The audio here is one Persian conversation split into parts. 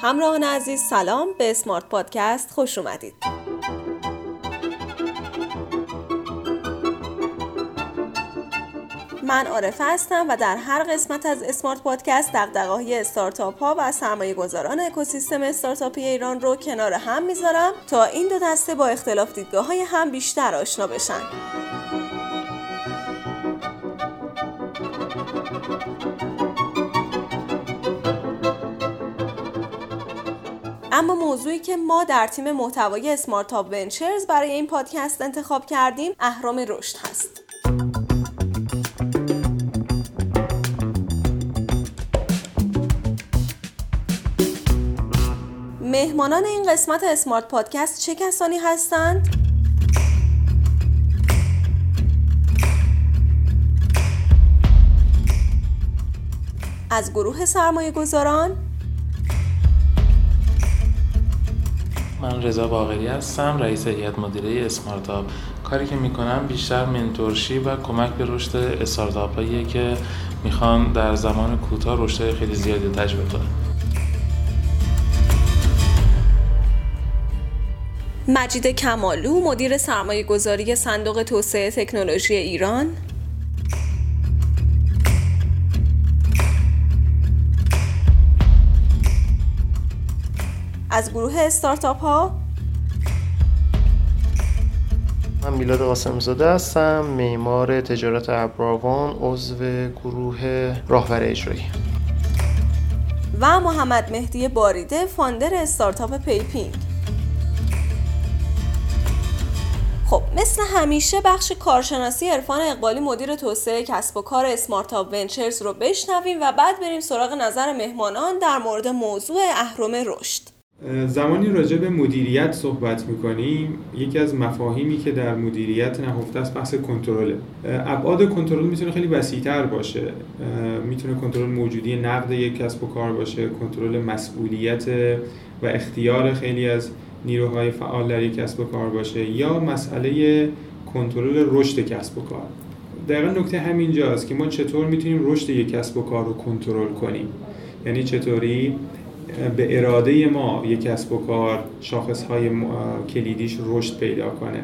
همراهان عزیز سلام. به اسمارت پادکست خوش اومدید. من عارفه هستم و در هر قسمت از اسمارت پادکست دقدقه‌های استارتاپ ها و سرمایه گذاران اکوسیستم استارتاپی ایران رو کنار هم می‌ذارم تا این دو دسته با اختلاف دیدگاه های هم بیشتر آشنا بشن. اما موضوعی که ما در تیم محتوای اسمارت ونچرز برای این پادکست انتخاب کردیم اهرام رشد هست مهمانان این قسمت اسمارت پادکست چه کسانی هستند؟ از گروه سرمایه گذاران من رضا باقری هستم رئیس هیئت مدیره اسمارتاپ کاری که می‌کنم بیشتر منتورشی و کمک به رشد استارتاپ که می‌خوان در زمان کوتاه رشد خیلی زیادی تجربه کنن. مجید کمالو مدیر سرمایه گذاری صندوق توسعه تکنولوژی ایران. از گروه استارتاپ ها من میلاد قاسم زاده هستم معمار تجارت ابر آروان عضو گروه راهبر اجرایی. و محمد مهدی باریده founder استارتاپ پیپینگ. خب مثل همیشه بخش کارشناسی عرفان اقبالی مدیر توسعه کسب و کار اسمارت ونچرز رو بشنویم و بعد بریم سراغ نظر مهمانان در مورد موضوع اهرم رشد. زمانی راجع به مدیریت صحبت می‌کنیم یکی از مفاهیمی که در مدیریت نهفته است بحث کنترله. ابعاد کنترل می‌تونه خیلی وسیعتر باشه. می‌تونه کنترل موجودی نقد یک کسب و کار باشه کنترل مسئولیت و اختیار خیلی از نیروهای فعال در یک کسب و کار باشه یا مسئله کنترل رشد کسب و کار. دقیقا نکته همینجاست که ما چطور می‌تونیم رشد یک کسب و کار رو کنترل کنیم؟ یعنی چطوری؟ به اراده ما یک کسب و کار شاخص های کلیدیش رشد پیدا کنه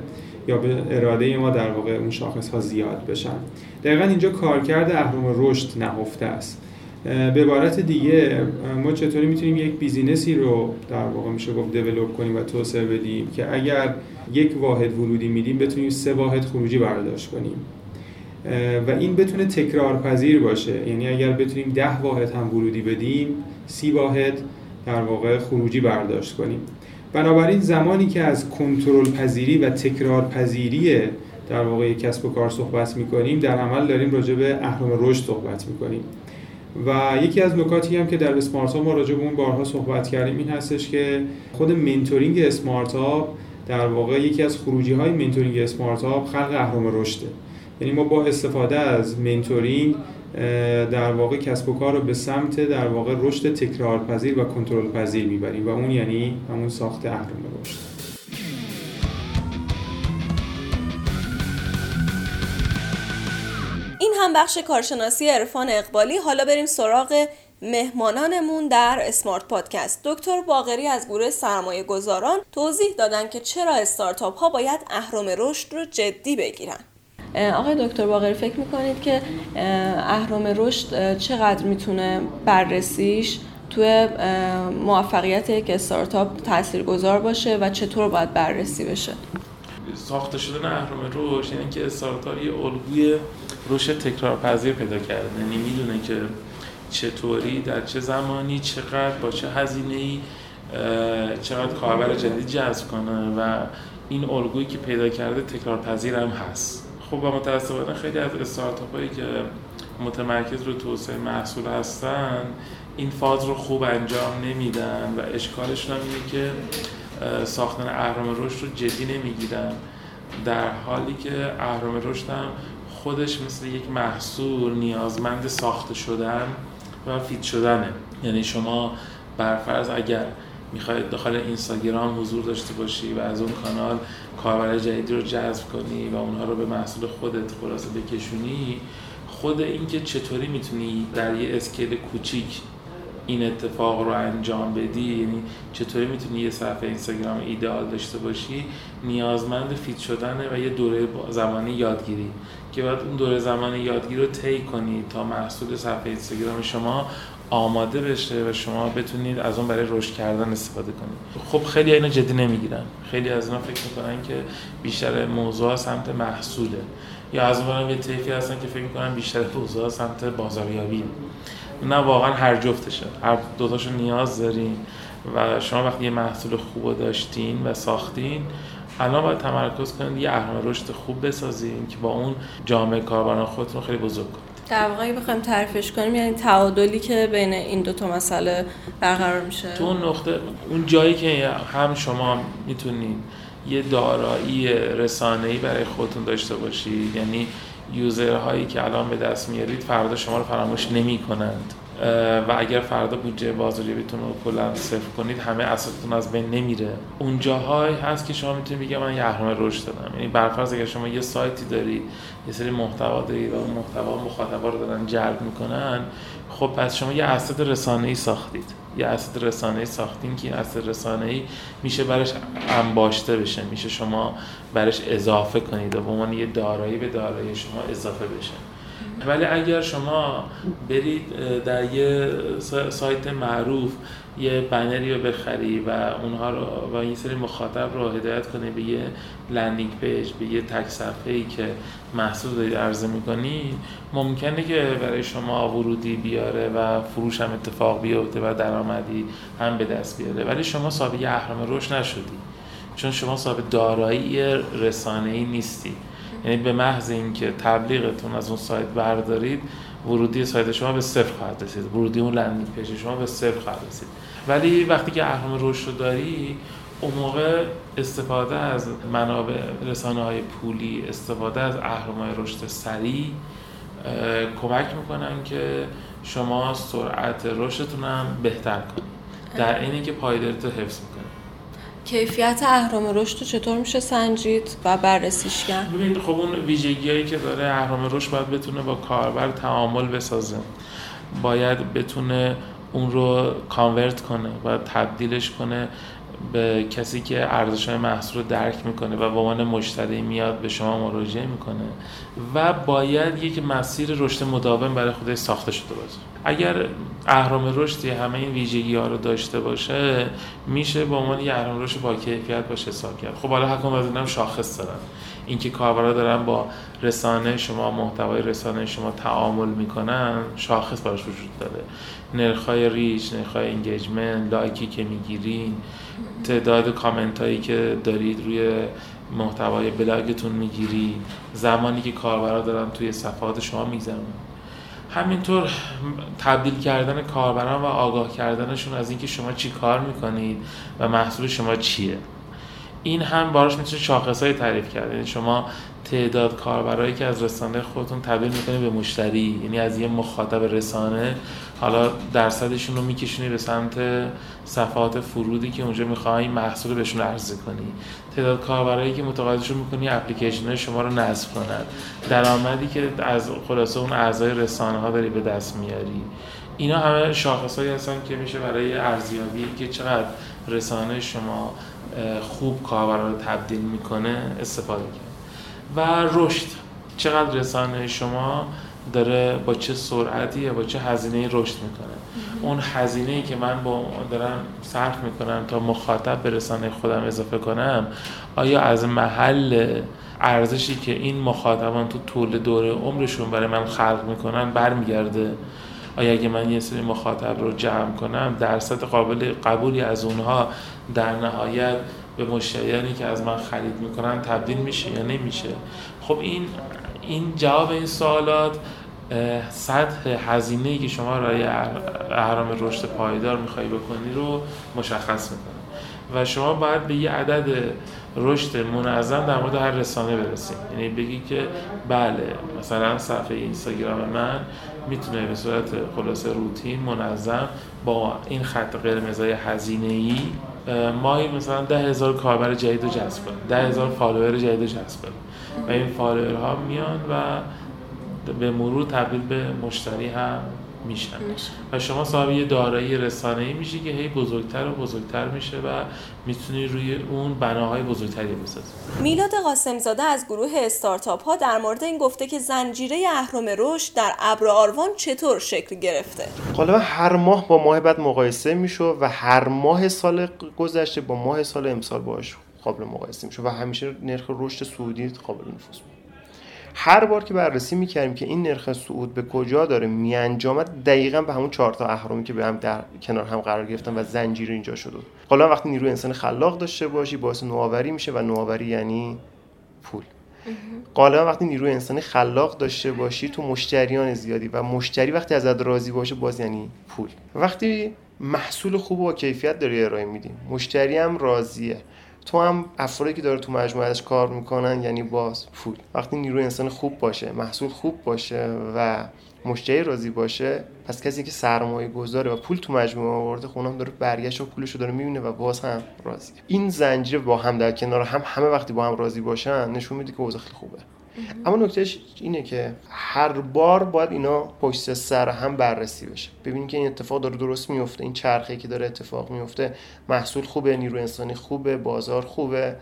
یا به اراده ما در واقع اون شاخص ها زیاد بشن. دقیقا اینجا کارکرد اهرم رشد نهفته است. به عبارت دیگه ما چطوری می‌تونیم یک بیزینسی رو در واقع میشه گفت دیولوب کنیم و توسعه بدیم که اگر یک واحد ورودی میدیم بتونیم سه واحد خروجی برداشت کنیم. و این بتونه تکرار پذیر باشه. یعنی اگر بتونیم ده واحد هم ورودی بدیم سی واحد در واقع خروجی برداشت کنیم. بنابراین زمانی که از کنترل پذیری و تکرار پذیری در واقع کسب و کار صحبت می‌کنیم در عمل داریم راجع به اهرم رشد صحبت می‌کنیم. و یکی از نکاتی هم که در اسمارت ما راجع به اون بارها صحبت کردیم این هستش که خود mentoring اسمارت در واقع یکی از خروجی های mentoring اسمارت خلق اهرم رشده. یعنی ما با استفاده از منتورینگ در واقع کسب و کار رو به سمت در واقع رشد تکرارپذیر و کنترل پذیر می‌بریم و اون یعنی همون ساخت اهرم رشد این هم بخش کارشناسی عرفان اقبالی. حالا بریم سراغ مهمانانمون در اسمارت پادکست. دکتر باغری از گروه سرمایه گذاران توضیح دادن که چرا استارتاپ ها باید اهرم رشد رو جدی بگیرن. آقای دکتر باقری فکر می‌کنید که اهرام رشد چقدر می‌تونه بررسیش توی موفقیت یک استارتاپ تاثیرگذار باشه و چطور باید بررسی بشه؟ ساخته شدن اهرام رشد یعنی که استارتاپ یه الگوی رشد تکرارپذیر پیدا کرده. یعنی می‌دونه که چطوری در چه زمانی چقدر با چه هزینه ای چقدر کاربر جدید جذب کنه و این الگویی که پیدا کرده تکرارپذیر هم هست. خب و متاسفانه خیلی از استارتاپ هایی که متمرکز رو توسعه محصول هستن این فاز رو خوب انجام نمیدن و اشکالشون هم اینه که ساختن اهرام رشد رو جدی نمی‌گیرن. در حالی که اهرام رشد هم خودش مثل یک محصول نیازمند ساخته شدن و فیت شدنه. یعنی شما برفرض اگر می‌خواید داخل اینستاگرام حضور داشته باشی و از اون کانال کاربر جدیدی رو جذب کنی و اونها رو به محصول خودت خلاصه بکشونی خود اینکه چطوری می‌تونی در یه اسکیل کوچیک این اتفاق رو انجام بدی یعنی چطوری می‌تونی یه صفحه اینستاگرام ایدئال داشته باشی نیازمند فیت شدنه و یه دوره زمانی یادگیری. که باید اون دوره زمانی یادگیری رو طی کنید تا محصول صفحه اینستاگرام شما آماده بشه و شما بتونید از اون برای رشد کردن استفاده کنید. خب خیلی اینا جدی نمی‌گیرن. خیلی از اینا فکر می‌کنن که بیشتر موضوع سمت محصوله. یا از اون یه طیفی هستن که فکر می‌کنن بیشتر موضوع سمت بازاریابی. نه واقعا هر جفتشه هر دوتاشو نیاز دارین و شما وقتی یه محصول خوب داشتین و ساختین الان باید تمرکز کنید یه اهرم رشد خوب بسازین که با اون جامعه کاربران خودتون خیلی بزرگ کنید. در واقع بخوایم تعریفش کنیم یعنی تعادلی که بین این دو تا مسئله برقرار میشه. تو اون نقطه اون جایی که هم شما می‌تونید یه دارایی رسانه‌ای برای خودتون داشته باشید یعنی یوزرهایی که الان به دست میارید فردا شما رو فراموش نمی کنند و اگر فردا بودجه بازاریابیتون رو کلا صفر کنید همه اساساتون از بین نمیره. اون جاهایی هست که شما می‌تونید بگید من یه اهرم رشد دادم. یعنی برفرض اگر شما یه سایتی دارید یه سری محتوا دارید و محتوا مخاطبا رو دارن جلب می‌کنن خب پس شما یه اسست رسانه‌ای ساختید. یه اسست رسانه‌ای ساختین که این اسست رسانه‌ای میشه برش انباشته بشه میشه شما برش اضافه کنید و به عنوان یه دارایی به دارایی شما اضافه بشه. ولی اگر شما برید در یه سایت معروف یه بنری رو بخری و اونها رو و یه سری مخاطب رو هدایت کنی به یه landing page یه یه تک صفحه ای که محصول دارید عرضه می‌کنی ممکنه که برای شما ورودی بیاره و فروش هم اتفاق بیفته و درآمدی هم به دست بیاره. ولی شما صاحب یه اهرم رشد نشدی. چون شما صاحب دارایی رسانه ای نیستی. یعنی به محض اینکه تبلیغتون از اون سایت بردارید ورودی سایت شما به صفر خواهد رسید. ورودی اون landing page شما به صفر خواهد رسید. ولی وقتی که اهرم رشد رو داری اون موقع استفاده از منابع رسانه های پولی استفاده از اهرم های رشد سریع کمک می‌کنن که شما سرعت رشدتون هم بهتر کنید. در اینی که پایداریت حفظ می‌کنید. کیفیت اهرام رشد رو چطور میشه سنجید و بررسیش کرد؟ ببین خب اون ویژگیایی که داره اهرام رشد باید بتونه با کاربر تعامل بسازه. باید بتونه اون رو کانورت کنه و تبدیلش کنه به کسی که ارزش محصول رو درک می‌کنه و به عنوان مشتری میاد به شما مراجعه می‌کنه و باید یک مسیر رشد مداوم برای خودش ساخته شده باشه. اگر اهرام رشدی همه این ویژگی ها رو داشته باشه میشه به عنوان یه اهرام رشد با کیفیت باشه حساب کرد. خب حالا حکم از شاخص دارن. اینکه کاربرا دارن با رسانه شما محتوای رسانه شما تعامل می‌کنن شاخص براش وجود داره. نرخای reach نرخای engagement لایکی که می‌گیرین تعداد کامنت هایی که دارید روی محتوای بلاگتون می‌گیری زمانی که کاربرا دارن توی صفحات شما میگذرن همینطور تبدیل کردن کاربران و آگاه کردنشون از اینکه شما چی کار می‌کنید و محصول شما چیه. این هم براش می‌تونه شاخص های تعریف کرد. یعنی شما تعداد کاربرایی که از رسانه خودتون تبدیل می‌کنید به مشتری یعنی از یه مخاطب رسانه حالا درصدشون رو میکشونی به سمت صفحات فرودی که اونجا می‌خوای محصول بهشون عرضه کنی. تعداد کاربرایی که متقاعدشون می‌کنی اپلیکیشن شما رو نصب کنن. درآمدی که از خلاصه اون اعضای رسانه ها داری به دست میاری. اینا همه شاخصهایی هستن که میشه برای ارزیابی که چقدر رسانه شما خوب کاربرا رو تبدیل می‌کنه استفاده کرد. و رشد. چقدر رسانه شما داره با چه سرعتی یا با چه هزینه رشد می‌کنه. اون هزینه ای که من با دارم صرف می‌کنم تا مخاطب به رسانه خودم اضافه کنم آیا از محل ارزشی که این مخاطبان تو طول دوره عمرشون برای من خلق می‌کنن برمیگرده؟ آیا اگه من یه سری مخاطب رو جمع کنم درصد قابل قبولی از اونها در نهایت به مشتریانی که از من خرید می‌کنن تبدیل میشه یا نمیشه؟ خب این این جواب این سوالات سطح هزینه که شما رای اهرام رشد پایدار می‌خوای بکنی رو مشخص می‌کنه و شما باید به یه عدد رشد منظم در مورد هر رسانه برسید. یعنی بگی که بله مثلا صفحه اینستاگرام من می‌تونه به صورت خلاصه روتین منظم با این خط قرمزای هزینه ای ماهی مثلا ده هزار کاربر جدید رو جذب کنه ده هزار follower جدید رو جذب کنه. و این follower ها میان و به مرور تبدیل به مشتری هم میشن. و شما صاحب یه دارایی رسانه‌ای میشی که هی بزرگتر و بزرگتر میشه و می‌تونی روی اون بناهای بزرگتری بسازی. میلاد قاسم زاده از گروه استارتاپ ها در مورد این گفته که زنجیره اهرم رشد در ابر آروان چطور شکل گرفته؟ غالبا هر ماه با ماه بعد مقایسه میشه و هر ماه سال گذشته با ماه سال امسال باش قابل مقایسه میشه و همیشه نرخ رشد سعودی قابل نفوذ هر بار که بررسی می‌کردیم که این نرخ صعود به کجا داره میانجامد دقیقا به همون چهار تا که به هم در کنار هم قرار گرفتن و زنجیر اینجا شده حالا وقتی نیروی انسان خلاق داشته باشی باعث نوآوری میشه و نوآوری یعنی پول. غالبا وقتی نیروی انسانی خلاق داشته باشی تو مشتریان زیادی و مشتری وقتی ازت راضی باشه باز یعنی پول. وقتی محصول خوب و کیفیت داری ارائه میدی مشتری هم راضیه. تو هم افرادی که داره تو مجموعه ازش کار می‌کنن یعنی باز پول. وقتی نیروی انسان خوب باشه محصول خوب باشه و مشتری راضی باشه پس کسی که سرمایه گذاره و پول تو مجموعه آورده خونم داره برگشت و پولش رو داره می‌بینه و باز هم راضی این زنجیره با هم در کنار هم همه وقتی با هم راضی باشن نشون میده که اوضاع خیلی خوبه. اما نکتهش اینه که هر بار باید اینا پشت سر هم بررسی بشه. ببینید که این اتفاق داره درست میفته این چرخه که داره اتفاق میفته محصول خوبه نیروی انسانی خوبه بازار خوبه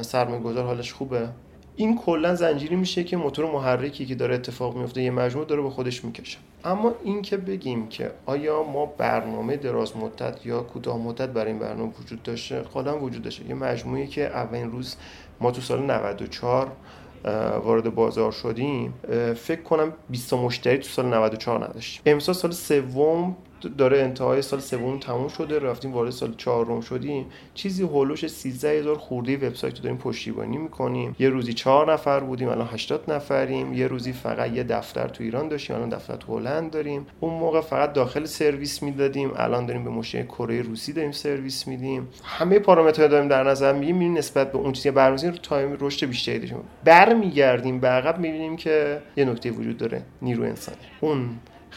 سرمایه گذار حالش خوبه. این کلا زنجیری میشه که موتور محرکی که داره اتفاق میفته یه مجموعه داره به خودش می‌کشه. اما این که بگیم که آیا ما برنامه دراز مدت یا کوتاه مدت برای این برنامه وجود داشته؟ خودم وجود داشته. یه مجموعه که اولین روز ما تو سال 94 وارد بازار شدیم فکر کنم 20 مشتری تو سال 94 نداشتیم. امسال سال سوم داره انتهای سال سوم تموم شده رفتیم وارد سال چهارم شدیم. چیزی حول و حوش 13 هزار خورده وبسایت رو داریم پشتیبانی می‌کنیم. یه روزی چهار نفر بودیم الان 80 نفریم. یه روزی فقط یه دفتر تو ایران داشتیم الان دفتر تو هلند داریم. اون موقع فقط داخل سرویس می‌دادیم. الان داریم به مشتری کره روسی داریم سرویس میدیم. همه پارامترها داریم در نظر می‌گیریم. نسبت به اون چیزی برنامه‌ریزی رو time رشد بیشتری داشتیم. برمیگردیم به عقب می‌بینیم که یه نکته وجود داره. نیرو انسانی. اون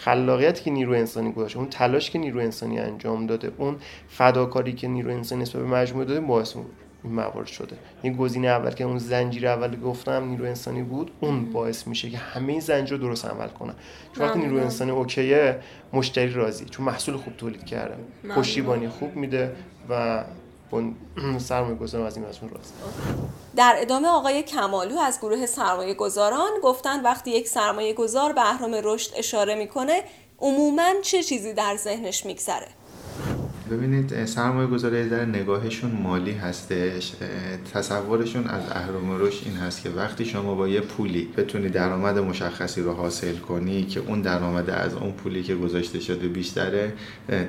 خلاقیتی که نیرو انسانی گذاشته اون تلاش که نیرو انسانی انجام داده اون فداکاری که نیرو انسانی نسبت به مجموعه داده باعث این موارد شده. این گزینه اول که اون زنجیر اول گفتم نیرو انسانی بود اون باعث میشه که همه این زنجیر رو درست عمل کنن. چون وقتی نیرو انسانی اوکیه مشتری راضی چون محصول خوب تولید کرده. پشتیبانی خوب میده و سرمایه گذارم از این مضمون راست. در ادامه آقای کمالو از گروه سرمایه گذاران گفتن وقتی یک سرمایه گذار به اهرام رشد اشاره می‌کنه عموما چه چیزی در ذهنش میگذره؟ ببینید سرمایه گذاری در نگاهشون مالی هستش. تصورشون از اهرام رشد این هست که وقتی شما با یه پولی بتونی درآمد مشخصی رو حاصل کنی که اون درآمد از اون پولی که گذاشته شده بیشتره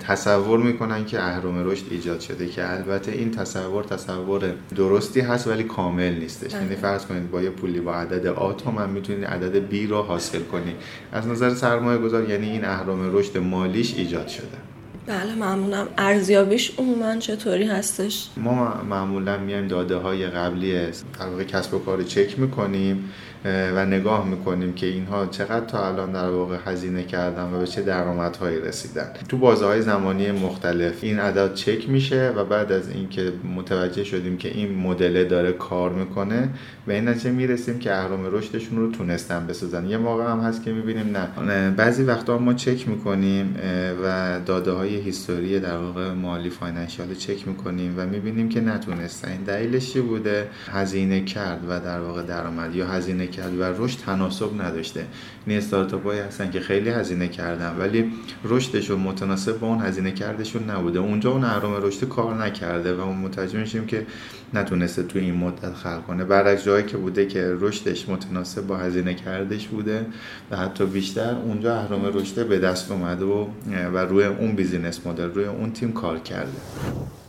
تصور می‌کنن که اهرام رشد ایجاد شده که البته این تصور تصور درستی هست ولی کامل نیستش. یعنی فرض کنید با یه پولی با عدد آ تومن می‌تونید عدد بی رو حاصل کنی. از نظر سرمایه گذار یعنی این اهرام رشد مالیش ایجاد شده. بله ممنونم. ارزیابیش عموما چطوری هستش؟ ما معمولا میایم داده های قبلی در واقع کسب و کار چک می‌کنیم. و نگاه می‌کنیم که اینها چقدر تا الان در واقع هزینه کردن و به چه درآمدهایی رسیدن. تو بازه های زمانی مختلف این عدد چک میشه و بعد از اینکه متوجه شدیم که این مدل داره کار می‌کنه به این نتیجه می‌رسیم که اهرام رشدشون رو تونستن بسازن. یه موقع هم هست که می‌بینیم نه. بعضی وقتا ما چک می‌کنیم و داده های هیستوری در واقع مالی فاینانشیال چک می‌کنیم و می‌بینیم که نتونستن. دلیلش چی بوده؟ هزینه کرد و در واقع درآمد یا هزینه کرد و رشد تناسب نداشته. این استارتاپ هایی هستن که خیلی هزینه کردن ولی رشدشون متناسب با اون هزینه کردشون نبوده. اونجا اون اهرام رشد کار نکرده و متوجه میشیم که نتونسته تو این مدت خلق کنه. برعکس جایی که بوده که رشدش متناسب با هزینه کردش بوده و حتی بیشتر اونجا اهرم رشد به دست اومده و و روی اون business model روی اون تیم کار کرده.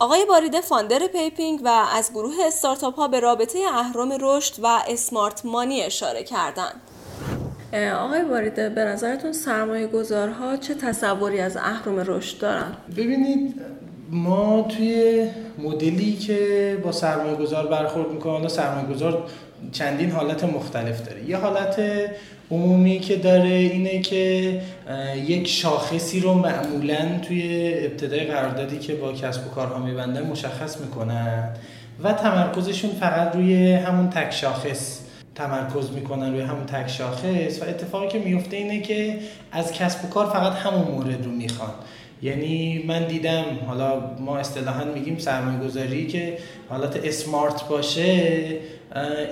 آقای باریده founder پیپینگ و از گروه استارتاپ ها به رابطه اهرم رشد و smart money اشاره کردند. آقای باریده به نظرتون سرمایه گذارها چه تصوری از اهرم رشد دارن؟ ببینید ما توی مدلی که با سرمایه گذار برخورد می‌کنه سرمایه گذار چندین حالت مختلف داره. یه حالت عمومی که داره اینه که یک شاخصی رو معمولا توی ابتدای قراردادی که با کسب و کارها میبندن مشخص می‌کنن و تمرکزشون فقط روی همون تک شاخص تمرکز می‌کنن روی همون تک شاخص. و اتفاقی که میفته اینه که از کسب و کار فقط همون مورد رو می‌خوان. یعنی من دیدم حالا ما اصطلاحا میگیم سرمایه گذاری که حالت اسمارت باشه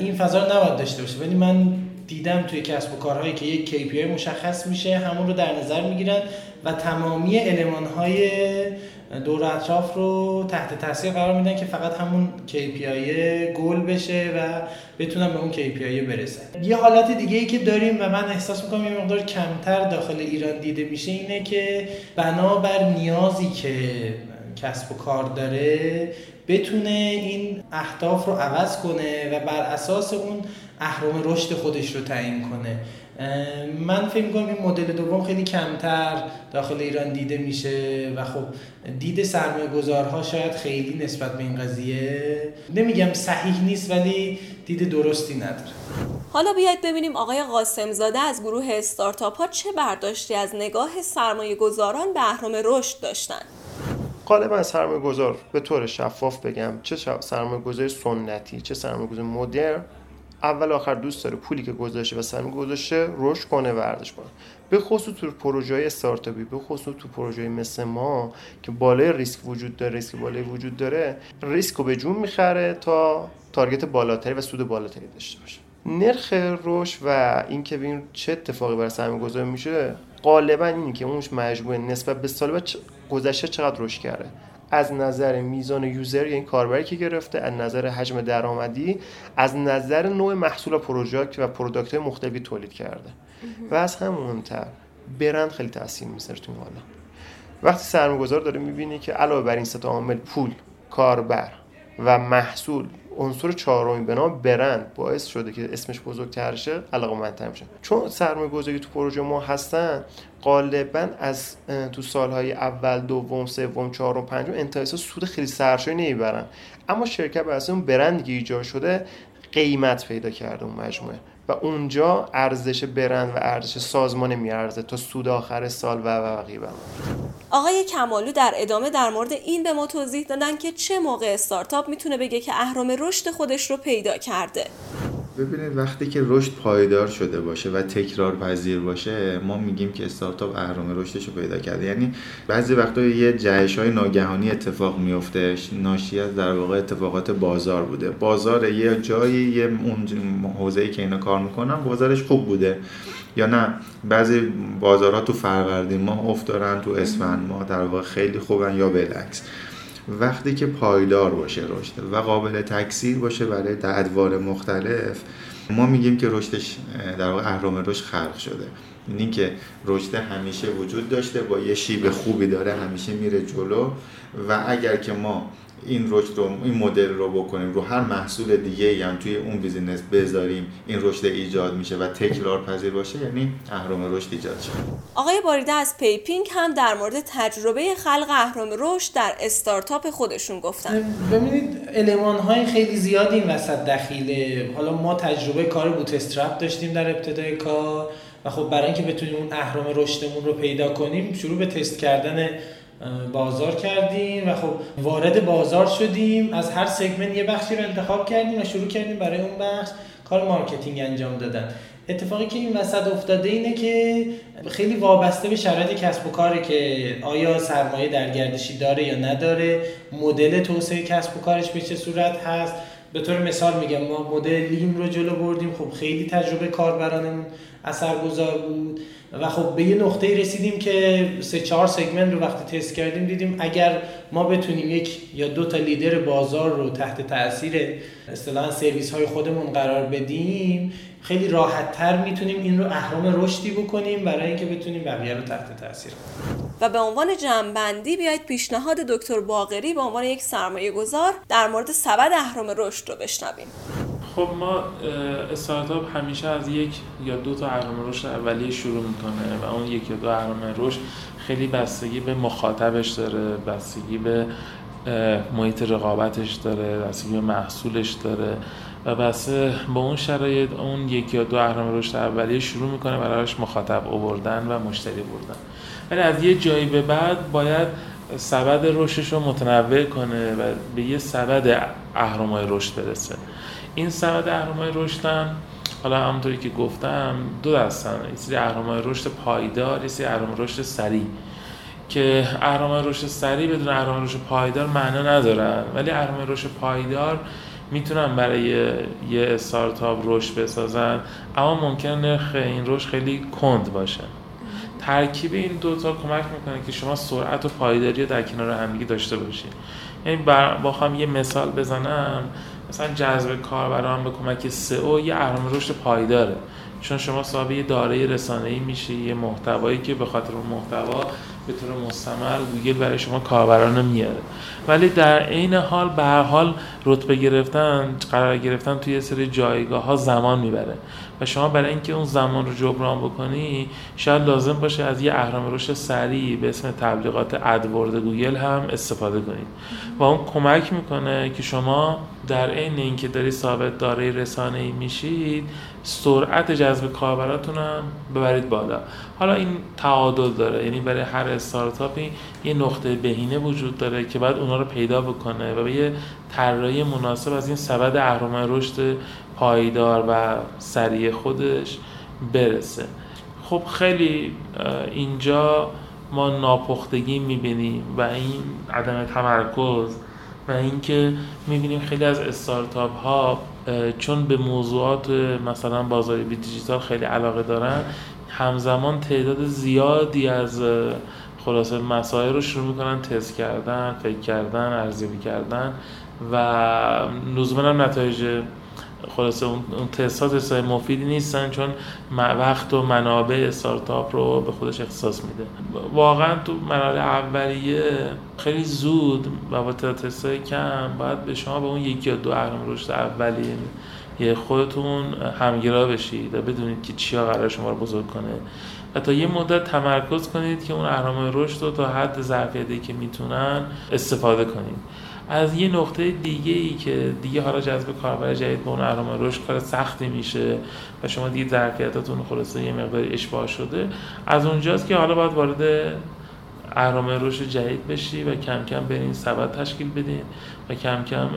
این فضا رو نباید داشته باشه. ولی من دیدم توی کسب و کارهایی که یک KPI مشخص میشه همون رو در نظر می‌گیرن و تمامی علمان های دور اطراف رو تحت تاثیر قرار میدن که فقط همون KPI گل بشه و بتونن به اون KPI برسن. یه حالت دیگه ای که داریم و من احساس می‌کنم یه مقدار کمتر داخل ایران دیده میشه اینه که بنابر نیازی که کسب و کار داره بتونه این اهداف رو عوض کنه و بر اساس اون اهرام رشد خودش رو تعیین کنه. من فکر می‌کنم این مدل دوم خیلی کمتر داخل ایران دیده میشه و خب دید سرمایه گذارها شاید خیلی نسبت به این قضیه نمیگم صحیح نیست ولی دید درستی نداره. حالا بیاید ببینیم آقای قاسم زاده از گروه استارتاپ ها چه برداشتی از نگاه سرمایه گذاران به اهرام رشد داشتن. غالبا سرمایه گذار به طور شفاف بگم چه سرمایه گذاری سنتی چه سرمایه گذاری مدرن اول آخر دوست داره پولی که گذاشته و سرمایه گذاشته رشد کنه و ارزش کنه. به خصوص تو پروژه های استارتاپی به خصوص تو پروژه مثل ما که بالای ریسک وجود داره ریسک بالای وجود داره ریسک رو به جون می‌خره تا تارگت بالاتری و سود بالاتری داشته باشه. نرخ رشد و اینکه ببین چه اتفاقی برای سرمایه گذاری میشه غالبا اینه که اون مجموعه نسبت به سال گذشته چقدر رشد کرده؟ از نظر میزان user یعنی کاربری که گرفته از نظر حجم درآمدی از نظر نوع محصول و پروژه و product مختلفی تولید کرده. و از همه مهمتر برند خیلی تاثیر می‌ذاره تو حالا. وقتی سرمایه‌گذار داره می‌بینی که علاوه بر این سه عامل پول کاربر و محصول عنصر چهارمی به نام برند باعث شده که اسمش بزرگتر شه علاقه مندتر میشه چون سرمایه گذاری تو پروژه ما هستن غالبا از تو سالهای اول دوم سوم چهارم پنجم انتهای سود خیلی سرشاری نمی‌برن. اما شرکت بر اون برندی که ایجاد شده قیمت پیدا کرده اون مجموعه. و اونجا ارزش برند و ارزش سازمان میارزه تا سود آخر سال و بقیه آقای کمالو در ادامه در مورد این به ما توضیح دادن که چه موقع استارتاپ می‌تونه بگه که اهرام رشد خودش رو پیدا کرده. ببینید وقتی که رشد پایدار شده باشه و تکرار پذیر باشه ما میگیم که استارتاپ اهرام رشدش رو پیدا کرده. یعنی بعضی وقتا یه جهش های ناگهانی اتفاق میفته ناشی از در واقع اتفاقات بازار بوده. بازار یه جایی یه اون حوزه‌ای که اینا کار می‌کنن بازارش خوب بوده. یا نه بعضی بازارها تو فروردین ما افت دارن تو اسفند ما در واقع خیلی خوبن یا بالعکس وقتی که پایدار باشه رشد و قابل تکثیر باشه برای ادوار مختلف ما میگیم که رشدش در واقع اهرام رشد خلق شده. این که رشد همیشه وجود داشته با یه شیب خوبی داره همیشه میره جلو و اگر که ما این رشد رو این مدل رو بکنیم رو هر محصول دیگه هم توی اون business بذاریم این رشد ایجاد میشه و تکرار پذیر باشه یعنی اهرم رشد ایجاد شد آقای باریده از پیپینگ هم در مورد تجربه خلق اهرم رشد در استارتاپ خودشون گفتن. ببینید المان های خیلی زیادی این وسط دخیله. حالا ما تجربه کار bootstrap داشتیم در ابتدای کار و خب برای اینکه بتونیم اون اهرم رشدمون رو پیدا کنیم شروع به تست کردن بازار کردیم و خب وارد بازار شدیم. از هر segment یه بخشی رو انتخاب کردیم و شروع کردیم برای اون بخش کار marketing انجام دادن. اتفاقی که این وسط افتاده اینه که خیلی وابسته به شرایط کسب و کاره که آیا سرمایه در گردشی داره یا نداره مدل توسعه کسب و کارش به چه صورت هست؟ به طور مثال میگم ما مدل lean رو جلو بردیم. خب خیلی تجربه کاربرانمون اثرگذار بود. و خب به یه نقطه رسیدیم که سه چهار سگمنت رو وقتی تست کردیم دیدیم اگر ما بتونیم یک یا دو تا لیدر بازار رو تحت تاثیر اصطلاحا سرویس های خودمون قرار بدیم خیلی راحت تر می‌تونیم این رو اهرام رشدی بکنیم برای اینکه بتونیم بقیه رو تحت تاثیر و به عنوان جمعبندی بیاید پیشنهاد دکتر باقری به عنوان یک سرمایه گذار در مورد سبد اهرام رشد رو بشنویم. خب ما استارتاپ همیشه از یک یا دو تا اهرام رشد اولیه شروع می‌کنه و اون یک یا دو اهرام رشد خیلی بستگی به مخاطبش داره بستگی به محیط رقابتش داره بستگی به محصولش داره و بس با اون شرایط اون یک یا دو اهرام رشد اولیه شروع می‌کنه برایش مخاطب آوردن و مشتری بردن. ولی از یه جایی به بعد باید سبد رشدش رو متنوع کنه و به یه سبد اهرامای رشد برسه. این سبد اهرامای رشدن حالا همونطوری که گفتم دو دستن یه سری اهرام رشد پایدار یه سری اهرام رشد سریع. که اهرام رشد سریع بدون اهرام رشد پایدار معنا ندارن ولی اهرام رشد پایدار می‌تونن برای یه استارتاپ رشد بسازن اما ممکنه نرخ این رشد خیلی کند باشه. ترکیب این دوتا کمک می‌کنه که شما سرعت و پایداری رو در کنار همدیگه داشته باشید یعنی با یه مثال بزنم. مثلا جذب کاربران به کمک SEO یه اهرم رشد پایداره. چون شما صاحب یه دارایی رسانه‌ای میشی یه محتوایی که به خاطر اون محتوا به طور مستمر گوگل برای شما کاربران میاره. ولی در عین حال به هر حال رتبه گرفتن قرار گرفتن توی یه سری جایگاه ها زمان می‌بره. و شما برای اینکه اون زمان رو جبران بکنی شاید لازم باشه از یه اهرم رشد سریع به اسم تبلیغات AdWords گوگل هم استفاده کنید و اون کمک می‌کنه که شما در عین اینکه داری ثابت داره رسانه ای میشید سرعت جذب کاربراتون هم ببرید بالا. حالا این تعادل داره یعنی برای هر استارتاپی یه نقطه بهینه وجود داره که بعد اونا رو پیدا بکنه و به یه طراحی مناسب از این سبد اهرم رشد پایدار و سریع خودش برسه. خب خیلی اینجا ما ناپختگی می‌بینیم و این عدم تمرکز و اینکه می‌بینیم خیلی از استارتاپ ها چون به موضوعات مثلا بازاری دیجیتال خیلی علاقه دارن همزمان تعداد زیادی از خلاصه مسائل رو شروع می‌کنن تست کردن فکر کردن ارزیابی کردن و لزوما هم نتایج خلاصه اون تست ها تست های مفیدی نیستن چون وقت و منابع استارتاپ رو به خودش اختصاص میده. واقعا تو مراحل اولیه خیلی زود و با تست های کم باید به شما به اون یکی یا دو اهرام رشد اولیه یه خودتون همگرا بشید و بدونید که چیا قرار شما رو بزرگ کنه. و تا یه مدت تمرکز کنید که اون اهرام رشد رو تا حد ظرفیتی که می‌تونن استفاده کنید. از یه نقطه دیگه ای که دیگه حالا جذب کاربر جدید به اون اهرام رشد کار سختی میشه و شما دیگه ظرفیتاتون خلاصه یه مقداری اشباع شده از اونجاست که حالا باید وارد اهرام رشد جدید بشی و کم کم برین سبد تشکیل بدین و کم کم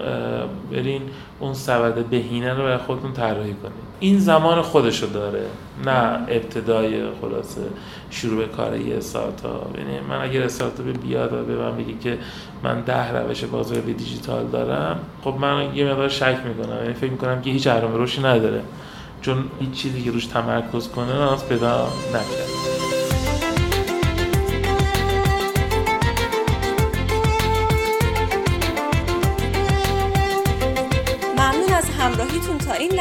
برین اون سبد بهینه رو برای خودتون طراحی کنید این زمان خودشو داره نه ابتدای خلاصه شروع به کار یه استارتاپ. یعنی من اگر استارتاپ بیاد و به من بگی که من ده روش بازاریابی دیجیتال دارم خب من یه مقدار شک می‌کنم. یعنی فکر می‌کنم که هیچ اهرام رشدی نداره. چون هیچ چیزی که روش تمرکز کنه ناز پیدا نکرد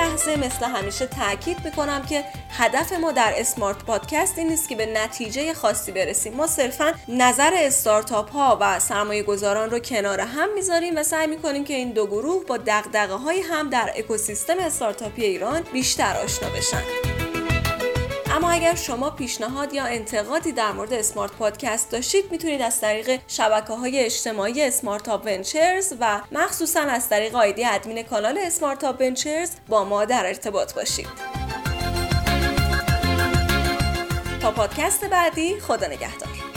لحظه مثل همیشه تاکید می‌کنم که هدف ما در اسمارت پادکست این نیست که به نتیجه خاصی برسیم. ما صرفا نظر استارتاپ ها و سرمایه گذاران رو کنار هم می‌ذاریم و سعی می‌کنیم که این دو گروه با دقدقه های هم در اکوسیستم استارتاپی ایران بیشتر آشنا بشن. اما اگر شما پیشنهاد یا انتقادی در مورد اسمارت پادکست داشتید می‌تونید از طریق شبکه های اجتماعی اسمارت آپ ونچرز و مخصوصا از طریق آیدی ادمین کانال اسمارت آپ ونچرز با ما در ارتباط باشید. تا پادکست بعدی خدا نگهدار.